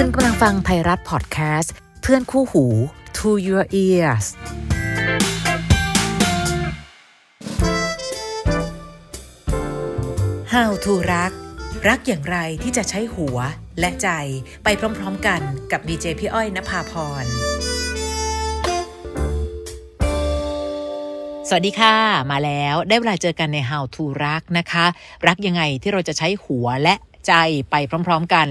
คุณกำลังฟังไทยรัฐพอดแคสต์เพื่อนคู่หู To Your Ears How to รัก รักอย่างไรที่จะใช้หัวและใจไปพร้อมๆกันกับดีเจพี่อ้อยนภาพร สวัสดีค่ะ มาแล้วได้เวลาเจอกันใน How to รักนะคะ รักยังไงที่เราจะใช้หัวและ ใจไปพร้อม ๆ กัน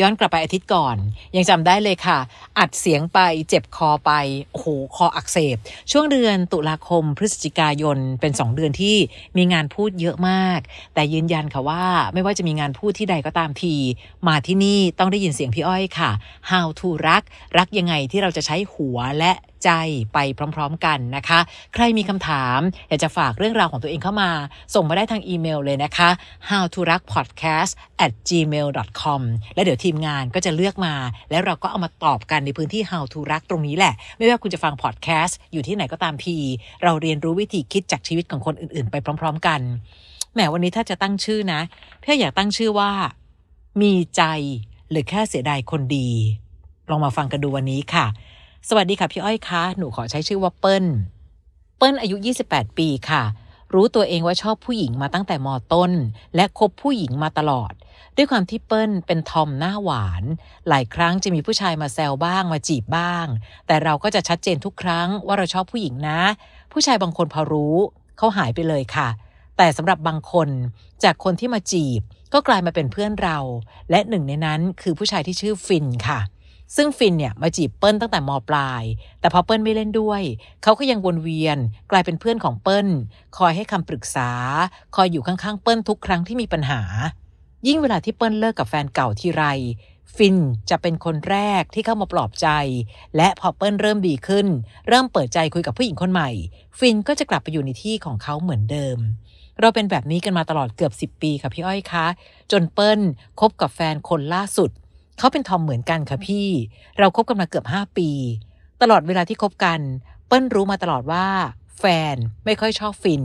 ย้อนกลับไปอาทิตย์ก่อน ยังจำได้เลยค่ะ อัดเสียงไปเจ็บคอไปโอ้โหคออักเสบ ช่วงเดือนตุลาคมพฤศจิกายนเป็น 2 เดือนที่มีงานพูดเยอะมาก แต่ยืนยันค่ะว่าไม่ว่าจะมีงานพูดที่ใดก็ตามที มาที่นี่ต้องได้ยินเสียงพี่อ้อยค่ะ How to รัก รักยังไงที่เราจะใช้หัวและใจไปพร้อมๆกันนะคะ ใครมีคำถามอยากจะฝากเรื่องราวของตัวเองเข้ามา ส่งมาได้ทางอีเมลเลยนะคะ how to รัก podcast at gmail com และเดี๋ยวทีมงานก็จะเลือกมา แล้วเราก็เอามาตอบกันในพื้นที่ how to รักตรงนี้แหละ ไม่ว่าคุณจะฟัง podcast อยู่ที่ไหนก็ตามที เราเรียนรู้วิธีคิดจากชีวิตของคนอื่นๆ ไปพร้อม ๆ กันแหมวันนี้ถ้าจะตั้งชื่อนะเพื่ออยากตั้งชื่อว่า มีใจหรือแค่เสียดายคนดี ลองมาฟังกันดูวันนี้ค่ะ สวัสดีค่ะพี่อ้อยคะหนูขอใช้ชื่อว่าเปิ้ลเปิ้ลอายุ 28 ปีค่ะ รู้ตัวเองว่าชอบผู้หญิงมาตั้งแต่มต้น และคบผู้หญิงมาตลอด ด้วยความที่เปิ้ลเป็นทอมหน้าหวาน หลายครั้งจะมีผู้ชายมาแซวบ้างมาจีบบ้าง แต่เราก็จะชัดเจนทุกครั้งว่าเราชอบผู้หญิงนะ ผู้ชายบางคนพอรู้เขาหายไปเลยค่ะ แต่สำหรับบางคนจากคนที่มาจีบ ก็กลายมาเป็นเพื่อนเรา และหนึ่งในนั้นคือผู้ชายที่ชื่อฟินค่ะ ซึ่งฟินเนี่ยมาจีบเปิ้ลตั้งแต่มปลาย แต่พอเปิ้ลไม่เล่นด้วย เขาก็ยังวนเวียนกลายเป็นเพื่อนของเปิ้ล คอยให้คำปรึกษา คอยอยู่ข้างๆเปิ้ลทุกครั้งที่มีปัญหา ยิ่งเวลาที่เปิ้ลเลิกกับแฟนเก่าทีไร ฟินจะเป็นคนแรกที่เข้ามาปลอบใจ และพอเปิ้ลเริ่มดีขึ้น เริ่มเปิดใจคุยกับผู้หญิงคนใหม่ ฟินก็จะกลับไปอยู่ในที่ของเขาเหมือนเดิมเราเป็นแบบนี้กันมาตลอดเกือบ 10 ปีค่ะพี่อ้อยคะ จนเปิ้ลคบกับแฟนคนล่าสุด เขาเป็นทอมเหมือนกันค่ะพี่ เราคบกันมาเกือบ5ปี ตลอดเวลาที่คบกัน เปิ้ลรู้มาตลอดว่า แฟนไม่ค่อยชอบฟิน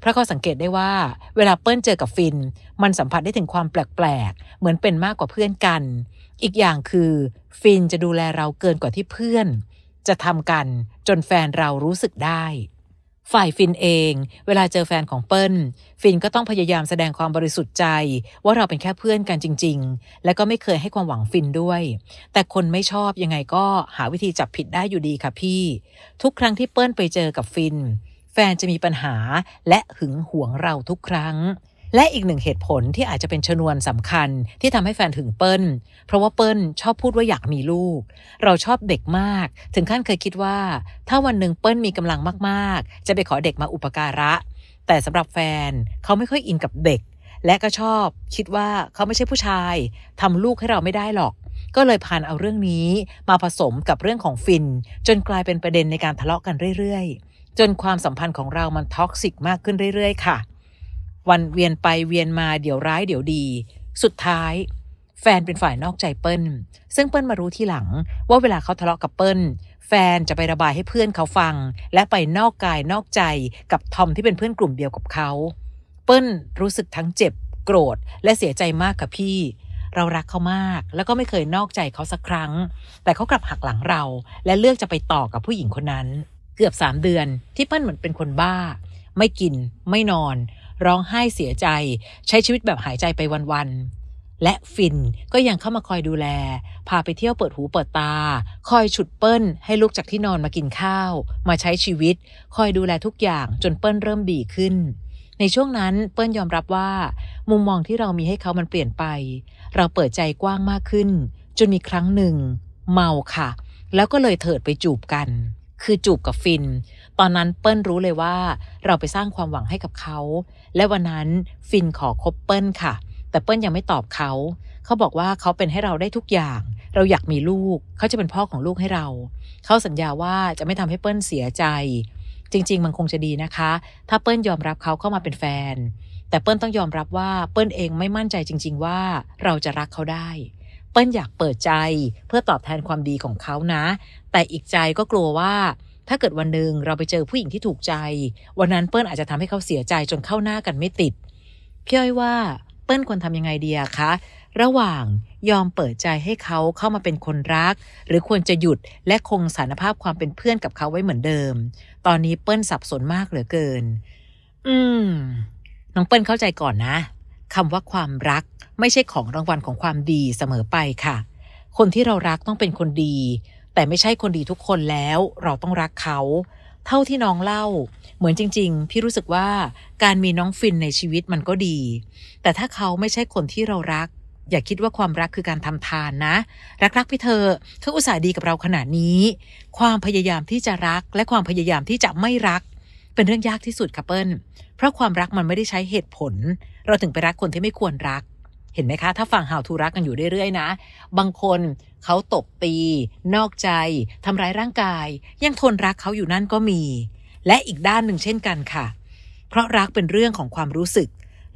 เพราะเขาสังเกตได้ว่า เวลาเปิ้ลเจอกับฟิน มันสัมผัสได้ถึงความแปลกๆ เหมือนเป็นมากกว่าเพื่อนกัน อีกอย่างคือ ฟินจะดูแลเราเกินกว่าที่เพื่อน จะทำกันจนแฟนเรารู้สึกได้ ฟินเองเวลาเจอแฟนของเปิ้ลฟินก็ต้องพยายามแสดงความบริสุทธิ์ใจว่าเราเป็นแค่เพื่อนกันจริงๆและก็ไม่เคยให้ความหวังฟินด้วยแต่คนไม่ชอบยังไงก็หาวิธีจับผิดได้อยู่ดีค่ะพี่ทุกครั้งที่เปิ้ลไปเจอกับฟินแฟนจะมีปัญหาและหึงหวงเราทุกครั้ง และอีกหนึ่งเหตุผลที่อาจจะเป็นชนวนสำคัญที่ทำให้แฟนถึงเปิ้ล เพราะว่าเปิ้ลชอบพูดว่าอยากมีลูก เราชอบเด็กมาก ถึงขั้นเคยคิดว่า ถ้าวันหนึ่งเปิ้ลมีกำลังมากๆ จะไปขอเด็กมาอุปการะ แต่สำหรับแฟนเขาไม่ค่อยอินกับเด็ก และก็ชอบคิดว่าเขาไม่ใช่ผู้ชายทำลูกให้เราไม่ได้หรอก ก็เลยพานเอาเรื่องนี้มาผสมกับเรื่องของฟิน จนกลายเป็นประเด็นในการทะเลาะกันเรื่อยๆ จนความสัมพันธ์ของเรามัน toxic มากขึ้นเรื่อยๆ ค่ะ วันเวียนไปเวียนมาเดี๋ยวร้ายเดี๋ยวดี สุดท้ายแฟนเป็นฝ่ายนอกใจเปิ้ล ซึ่งเปิ้ลมารู้ทีหลังว่าเวลาเขาทะเลาะกับเปิ้ล แฟนจะไประบายให้เพื่อนเขาฟัง และไปนอกกายนอกใจกับทอมที่เป็นเพื่อนกลุ่มเดียวกับเขา เปิ้ลรู้สึกทั้งเจ็บ โกรธ และเสียใจมากค่ะพี่ เรารักเขามาก แล้วก็ไม่เคยนอกใจเขาสักครั้ง แต่เขากลับหักหลังเรา และเลือกจะไปต่อกับผู้หญิงคนนั้น เกือบสามเดือนที่เปิ้ลเหมือนเป็นคนบ้า ไม่กิน ไม่นอน ร้องไห้เสียใจใช้ชีวิตแบบหายใจไปวันๆและฟินก็ยังเข้ามาคอยดูแล พาไปเที่ยวเปิดหูเปิดตา คอยฉุดเปิ้ลให้ลุกจากที่นอนมากินข้าว มาใช้ชีวิต คอยดูแลทุกอย่างจนเปิ้ลเริ่มดีขึ้นในช่วงนั้นเปิ้ลยอมรับว่า มุมมองที่เรามีให้เขามันเปลี่ยนไป เราเปิดใจกว้างมากขึ้น จนมีครั้งหนึ่ง เมาค่ะ แล้วก็เลยเถิดไปจูบกัน คือจูบกับฟิน ตอนนั้นเปิ้ลรู้เลยว่าเราไปสร้างความหวังให้กับเขาและวันนั้นฟินขอคบเปิ้ลค่ะ แต่เปิ้ลยังไม่ตอบเขาเขาบอกว่าเขาเป็นให้เราได้ทุกอย่าง เราอยากมีลูก เขาจะเป็นพ่อของลูกให้เรา เขาสัญญาว่าจะไม่ทำให้เปิ้ลเสียใจ จริง ๆ มันคงจะดีนะคะ ถ้าเปิ้ลยอมรับเขาเข้ามาเป็นแฟน แต่เปิ้ลต้องยอมรับว่าเปิ้ลเองไม่มั่นใจจริง ๆ ว่าเราจะรักเขาได้ เปิ้ลอยากเปิดใจเพื่อตอบแทนความดีของเขานะ แต่อีกใจก็กลัวว่า ถ้าเกิดวันหนึ่งเราไปเจอผู้หญิงที่ถูกใจ วันนั้นเปิ้ลอาจจะทำให้เขาเสียใจจนเข้าหน้ากันไม่ติดพี่อ้อยว่าเปิ้ลควรทำยังไงดีอะคะ ระหว่างยอมเปิดใจให้เขาเข้ามาเป็นคนรัก หรือควรจะหยุดและคงสารภาพความเป็นเพื่อนกับเขาไว้เหมือนเดิม ตอนนี้เปิ้ลสับสนมากเหลือเกิน อืม น้องเปิ้ลเข้าใจก่อนนะคำว่าความรักไม่ใช่ของรางวัลของความดีเสมอไปค่ะ คนที่เรารักต้องเป็นคนดี แต่ไม่ใช่คนดีทุกคนแล้วเราต้องรักเขาเท่าที่น้องเล่า เหมือนจริง ๆ พี่รู้สึกว่าการมีน้องฟินในชีวิตมันก็ดี แต่ถ้าเขาไม่ใช่คนที่เรารัก อย่าคิดว่าความรักคือการทำทานนะ รักรักพี่เธอเขาอุตส่าห์ดีกับเราขนาดนี้ ความพยายามที่จะรักและความพยายามที่จะไม่รัก เป็นเรื่องยากที่สุดค่ะเปิ้ลเพราะความรักมันไม่ได้ใช้เหตุผล เราถึงไปรักคนที่ไม่ควรรัก เห็นไหมคะ ถ้าฟังหาวทูรักกันอยู่เรื่อยๆนะ บางคนเขาตบตี นอกใจทำร้ายร่างกาย ยังทนรักเขาอยู่นั่นก็มี และอีกด้านหนึ่งเช่นกันค่ะ เพราะรักเป็นเรื่องของความรู้สึก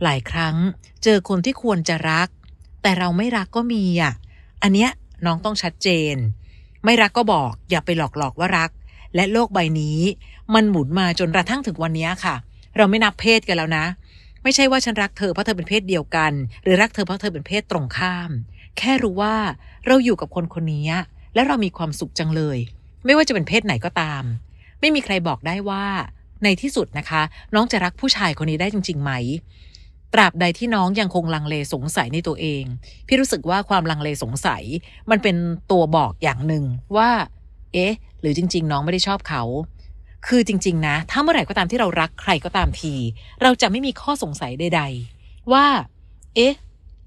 หลายครั้งเจอคนที่ควรจะรัก แต่เราไม่รักก็มีอะ อันเนี้ยน้องต้องชัดเจน ไม่รักก็บอก อย่าไปหลอกหลอกว่ารัก และโลกใบนี้ มันหมุนมาจนกระทั่งถึงวันนี้ค่ะ เราไม่นับเพศกันแล้วนะ ไม่ใช่ว่าฉันรักเธอเพราะเธอเป็นเพศเดียวกัน หรือรักเธอเพราะเธอเป็นเพศตรงข้าม แค่รู้ว่าเราอยู่กับคนคนนี้และเรามีความสุขจังเลย ไม่ว่าจะเป็นเพศไหนก็ตาม ไม่มีใครบอกได้ว่า ในที่สุดนะคะ น้องจะรักผู้ชายคนนี้ได้จริงๆไหม ตราบใดที่น้องยังคงลังเลสงสัยในตัวเอง พี่รู้สึกว่าความลังเลสงสัย มันเป็นตัวบอกอย่างหนึ่งว่า เอ๊ะ หรือจริง ๆ น้องไม่ได้ชอบเขา คือจริง ๆ นะ ถ้าเมื่อไหร่ก็ตามที่เรารักใครก็ตามที เราจะไม่มีข้อสงสัยใด ๆ ว่า เอ๊ะ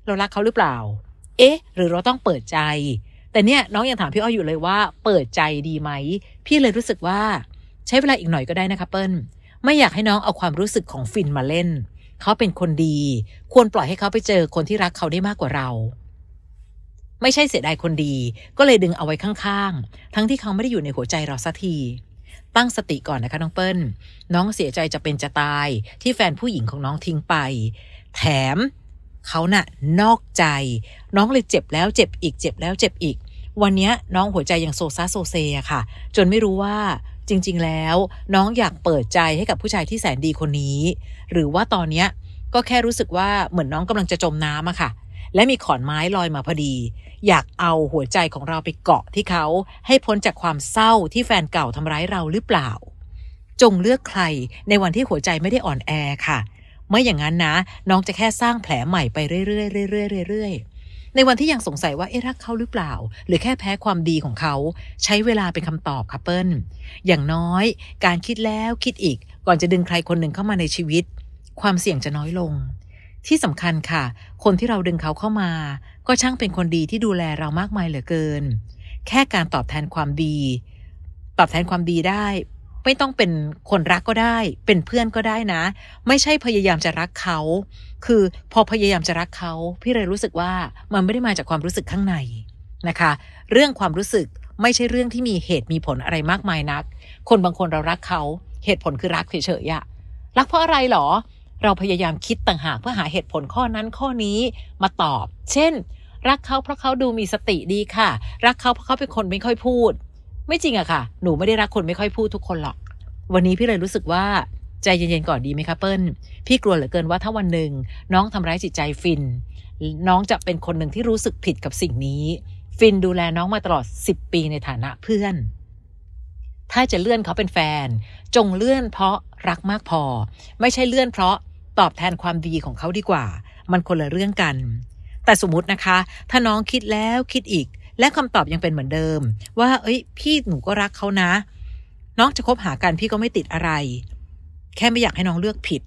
เรารักเขาหรือเปล่า เอ๊ะ หรือเราต้องเปิดใจ แต่เนี่ยน้องยังถามพี่อ้อยอยู่เลยว่า เปิดใจดีไหม พี่เลยรู้สึกว่า ใช้เวลาอีกหน่อยก็ได้นะคะเปิ้ลไม่อยากให้น้องเอาความรู้สึกของฟินมาเล่น เขาเป็นคนดี ควรปล่อยให้เขาไปเจอคนที่รักเขาได้มากกว่าเรา ไม่ใช่เสียดายคนดี ก็เลยดึงเอาไว้ข้างๆ ทั้งที่เขาไม่ได้อยู่ในหัวใจเราสักที ตั้งสติก่อนนะคะน้องเปิ้ลน้องเสียใจจะเป็นจะตายที่แฟนผู้หญิงของน้องทิ้งไป แถมเขาน่ะนอกใจ น้องเลยเจ็บแล้วเจ็บอีกเจ็บแล้วเจ็บอีก วันนี้น้องหัวใจยังโซซาโซเซอะค่ะ จนไม่รู้ว่าจริง ๆ แล้ว น้องอยากเปิดใจให้กับผู้ชายที่แสนดีคนนี้ หรือว่าตอนเนี้ยก็แค่รู้สึกว่าเหมือนน้องกำลังจะจมน้ำอะค่ะ และมีขอนไม้ลอยมาพอดีอยากเอาหัวใจของเราไปเกาะที่เขาให้พ้นจากความเศร้าที่แฟนเก่าทำร้ายเราหรือเปล่า จงเลือกใครในวันที่หัวใจไม่ได้อ่อนแอค่ะไม่อย่างนั้นนะ น้องจะแค่สร้างแผลใหม่ไปเรื่อยๆเรื่อยๆเรื่อยๆในวันที่ยังสงสัยว่าเอ๊ะรักเขาหรือเปล่า หรือแค่แพ้ความดีของเขา ใช้เวลาเป็นคำตอบค่ะเปิ้ลอย่างน้อย การคิดแล้วคิดอีก ก่อนจะดึงใครคนหนึ่งเข้ามาในชีวิต ความเสี่ยงจะน้อยลง ที่สำคัญค่ะ คนที่เราดึงเขาเข้ามา ก็ช่างเป็นคนดีที่ดูแลเรามากมายเหลือเกิน แค่การตอบแทนความดี ตอบแทนความดีได้ ไม่ต้องเป็นคนรักก็ได้ เป็นเพื่อนก็ได้นะ ไม่ใช่พยายามจะรักเขา คือพอพยายามจะรักเขา พี่เลยรู้สึกว่ามันไม่ได้มาจากความรู้สึกข้างในนะคะ เรื่องความรู้สึกไม่ใช่เรื่องที่มีเหตุมีผลอะไรมากมายนัก คนบางคนเรารักเขา เหตุผลคือรักเฉยๆอะรักเพราะอะไรหรอ เราพยายามคิดต่างหากเพื่อหาเหตุผลข้อนั้นข้อนี้มาตอบ เช่น รักเขาเพราะเขาดูมีสติดีค่ะ รักเขาเพราะเขาเป็นคนไม่ค่อยพูด ไม่จริงอะค่ะ หนูไม่ได้รักคนไม่ค่อยพูดทุกคนหรอก วันนี้พี่เลยรู้สึกว่าใจเย็นๆก่อนดีไหมคะเปิ้ล พี่กลัวเหลือเกินว่าถ้าวันหนึ่งน้องทำร้ายจิตใจฟิน น้องจะเป็นคนหนึ่งที่รู้สึกผิดกับสิ่งนี้ ฟินดูแลน้องมาตลอด 10 ปีในฐานะเพื่อน ถ้าจะเลื่อนเขาเป็นแฟน จงเลื่อนเพราะรักมากพอ ไม่ใช่เลื่อนเพราะ ตอบแทนความดีของเขาดีกว่า มันคนละเรื่องกัน แต่สมมตินะคะ ถ้าน้องคิดแล้วคิดอีก และคำตอบยังเป็นเหมือนเดิม ว่า เอ้ย พี่หนูก็รักเขานะ น้องจะคบหากันพี่ก็ไม่ติดอะไร แค่ไม่อยากให้น้องเลือกผิด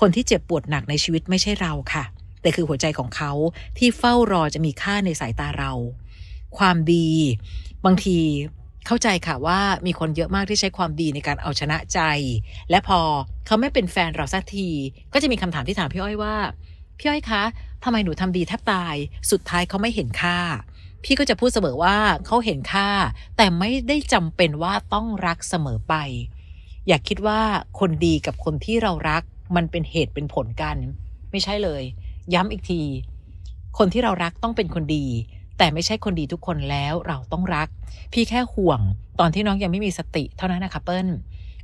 คนที่เจ็บปวดหนักในชีวิตไม่ใช่เราค่ะ แต่คือหัวใจของเขาที่เฝ้ารอจะมีค่าในสายตาเรา ความดี บางที เข้าใจค่ะว่ามีคนเยอะมากที่ใช้ความดีในการเอาชนะใจ และพอเขาไม่เป็นแฟนเราสักที ก็จะมีคำถามที่ถามพี่อ้อยว่า พี่อ้อยคะทำไมหนูทำดีแทบตาย สุดท้ายเขาไม่เห็นค่า พี่ก็จะพูดเสมอว่าเขาเห็นค่า แต่ไม่ได้จำเป็นว่าต้องรักเสมอไป อย่าคิดว่าคนดีกับคนที่เรารัก มันเป็นเหตุเป็นผลกัน ไม่ใช่เลย ย้ำอีกที คนที่เรารักต้องเป็นคนดี แต่ไม่ใช่คนดีทุกคนแล้วเราต้องรัก พี่แค่ห่วงตอนที่น้องยังไม่มีสติเท่านั้นนะคะเปิ้ล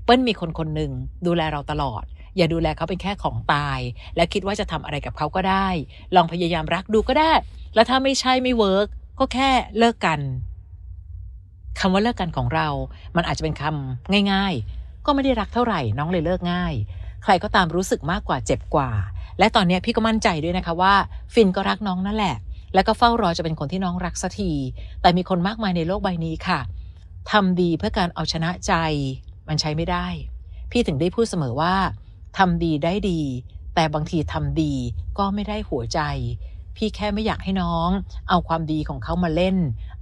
เปิ้ลมีคนคนหนึ่งดูแลเราตลอด อย่าดูแลเขาเป็นแค่ของตาย และคิดว่าจะทำอะไรกับเขาก็ได้ ลองพยายามรักดูก็ได้ แล้วถ้าไม่ใช่ไม่ work ก็แค่เลิกกันคำว่าเลิกกันของเรา มันอาจจะเป็นคำง่าย ๆ ก็ไม่ได้รักเท่าไหร่น้องเลยเลิกง่าย ใครก็ตามรู้สึกมากกว่าเจ็บกว่า และตอนนี้พี่ก็มั่นใจด้วยนะคะว่า ฟินก็รักน้องนั่นแหละ แล้วก็เฝ้ารอจะเป็นคนที่น้องรักสักทีแต่มีคนมากมายในโลกใบนี้ค่ะทำดีเพื่อการเอาชนะใจมันใช้ไม่ได้ พี่ถึงได้พูดเสมอว่าทำดีได้ดี แต่บางทีทำดีก็ไม่ได้หัวใจ พี่แค่ไม่อยากให้น้อง เอาความดีของเขามาเล่น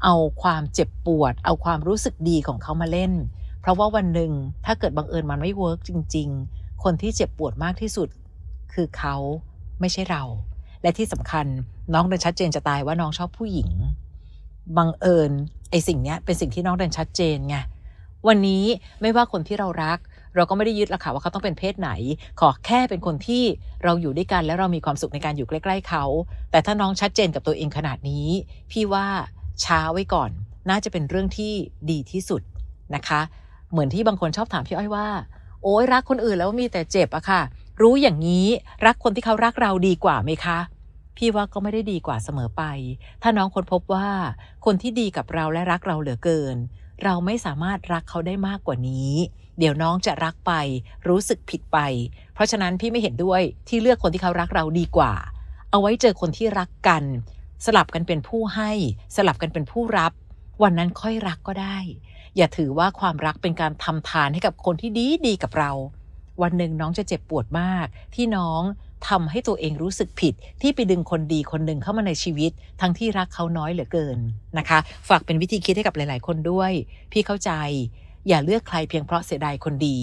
เอาความเจ็บปวด เอาความรู้สึกดีของเขามาเล่น เพราะว่าวันหนึ่งถ้าเกิดบังเอิญมันไม่เวิร์กจริง ๆ คนที่เจ็บปวดมากที่สุด คือเขาไม่ใช่เรา และที่สำคัญน้องเดินชัดเจนจะตายว่าน้องชอบผู้หญิงบังเอิญไอ้สิ่งเนี้ยเป็นสิ่งที่น้องเดินชัดเจนไงวันนี้ไม่ว่าคนที่เรารัก เราก็ไม่ได้ยึดละค่ะว่าเขาต้องเป็นเพศไหน ขอแค่เป็นคนที่เราอยู่ด้วยกัน และเรามีความสุขในการอยู่ใกล้ๆเขา แต่ถ้าน้องชัดเจนกับตัวเองขนาดนี้ พี่ว่าช้าไว้ก่อน น่าจะเป็นเรื่องที่ดีที่สุดนะคะ เหมือนที่บางคนชอบถามพี่อ้อยว่า โอ้ยรักคนอื่นแล้วมีแต่เจ็บอะค่ะ รู้อย่างนี้รักคนที่เขารักเราดีกว่าไหมคะ พี่ว่าก็ไม่ได้ดีกว่าเสมอไป ถ้าน้องค้นพบว่าคนที่ดีกับเราและรักเราเหลือเกิน เราไม่สามารถรักเขาได้มากกว่านี้ เดี๋ยวน้องจะรักไป รู้สึกผิดไป เพราะฉะนั้นพี่ไม่เห็นด้วยที่เลือกคนที่เขารักเราดีกว่า เอาไว้เจอคนที่รักกัน สลับกันเป็นผู้ให้ สลับกันเป็นผู้รับ วันนั้นค่อยรักก็ได้ อย่าถือว่าความรักเป็นการทำทานให้กับคนที่ดีดีกับเรา วันหนึ่งน้องจะเจ็บปวดมากที่น้อง ทำให้ตัวเองรู้สึกผิดที่ไปดึงคนดีคนหนึ่งเข้ามาในชีวิต ทั้งที่รักเขาน้อยเหลือเกินนะคะ ฝากเป็นวิธีคิดให้กับหลาย ๆ คนด้วย พี่เข้าใจ อย่าเลือกใครเพียงเพราะเสียดายคนดี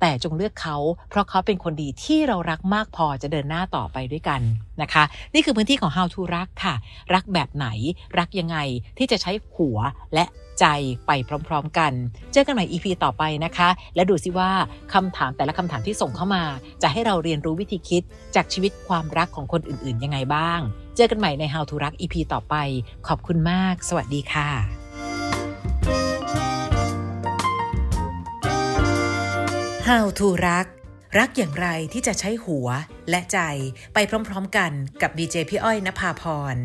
แต่จงเลือกเขา เพราะเขาเป็นคนดีที่เรารักมากพอจะเดินหน้าต่อไปด้วยกันนะคะ นี่คือพื้นที่ของ How to รักค่ะ รักแบบไหน รักยังไงที่จะใช้หัวและ ใจไปพร้อมๆกัน เจอกันใหม่ EP ต่อไปนะคะ และดูซิว่าคำถามแต่ละคำถามที่ส่งเข้ามา จะให้เราเรียนรู้วิธีคิดจากชีวิตความรักของคนอื่นๆ ยังไงบ้าง เจอกันใหม่ใน How to รัก EP ต่อไป ขอบคุณมาก สวัสดีค่ะ How to รัก รักอย่างไรที่จะใช้หัวและใจไปพร้อมๆกันกับดีเจพี่อ้อยนภาพร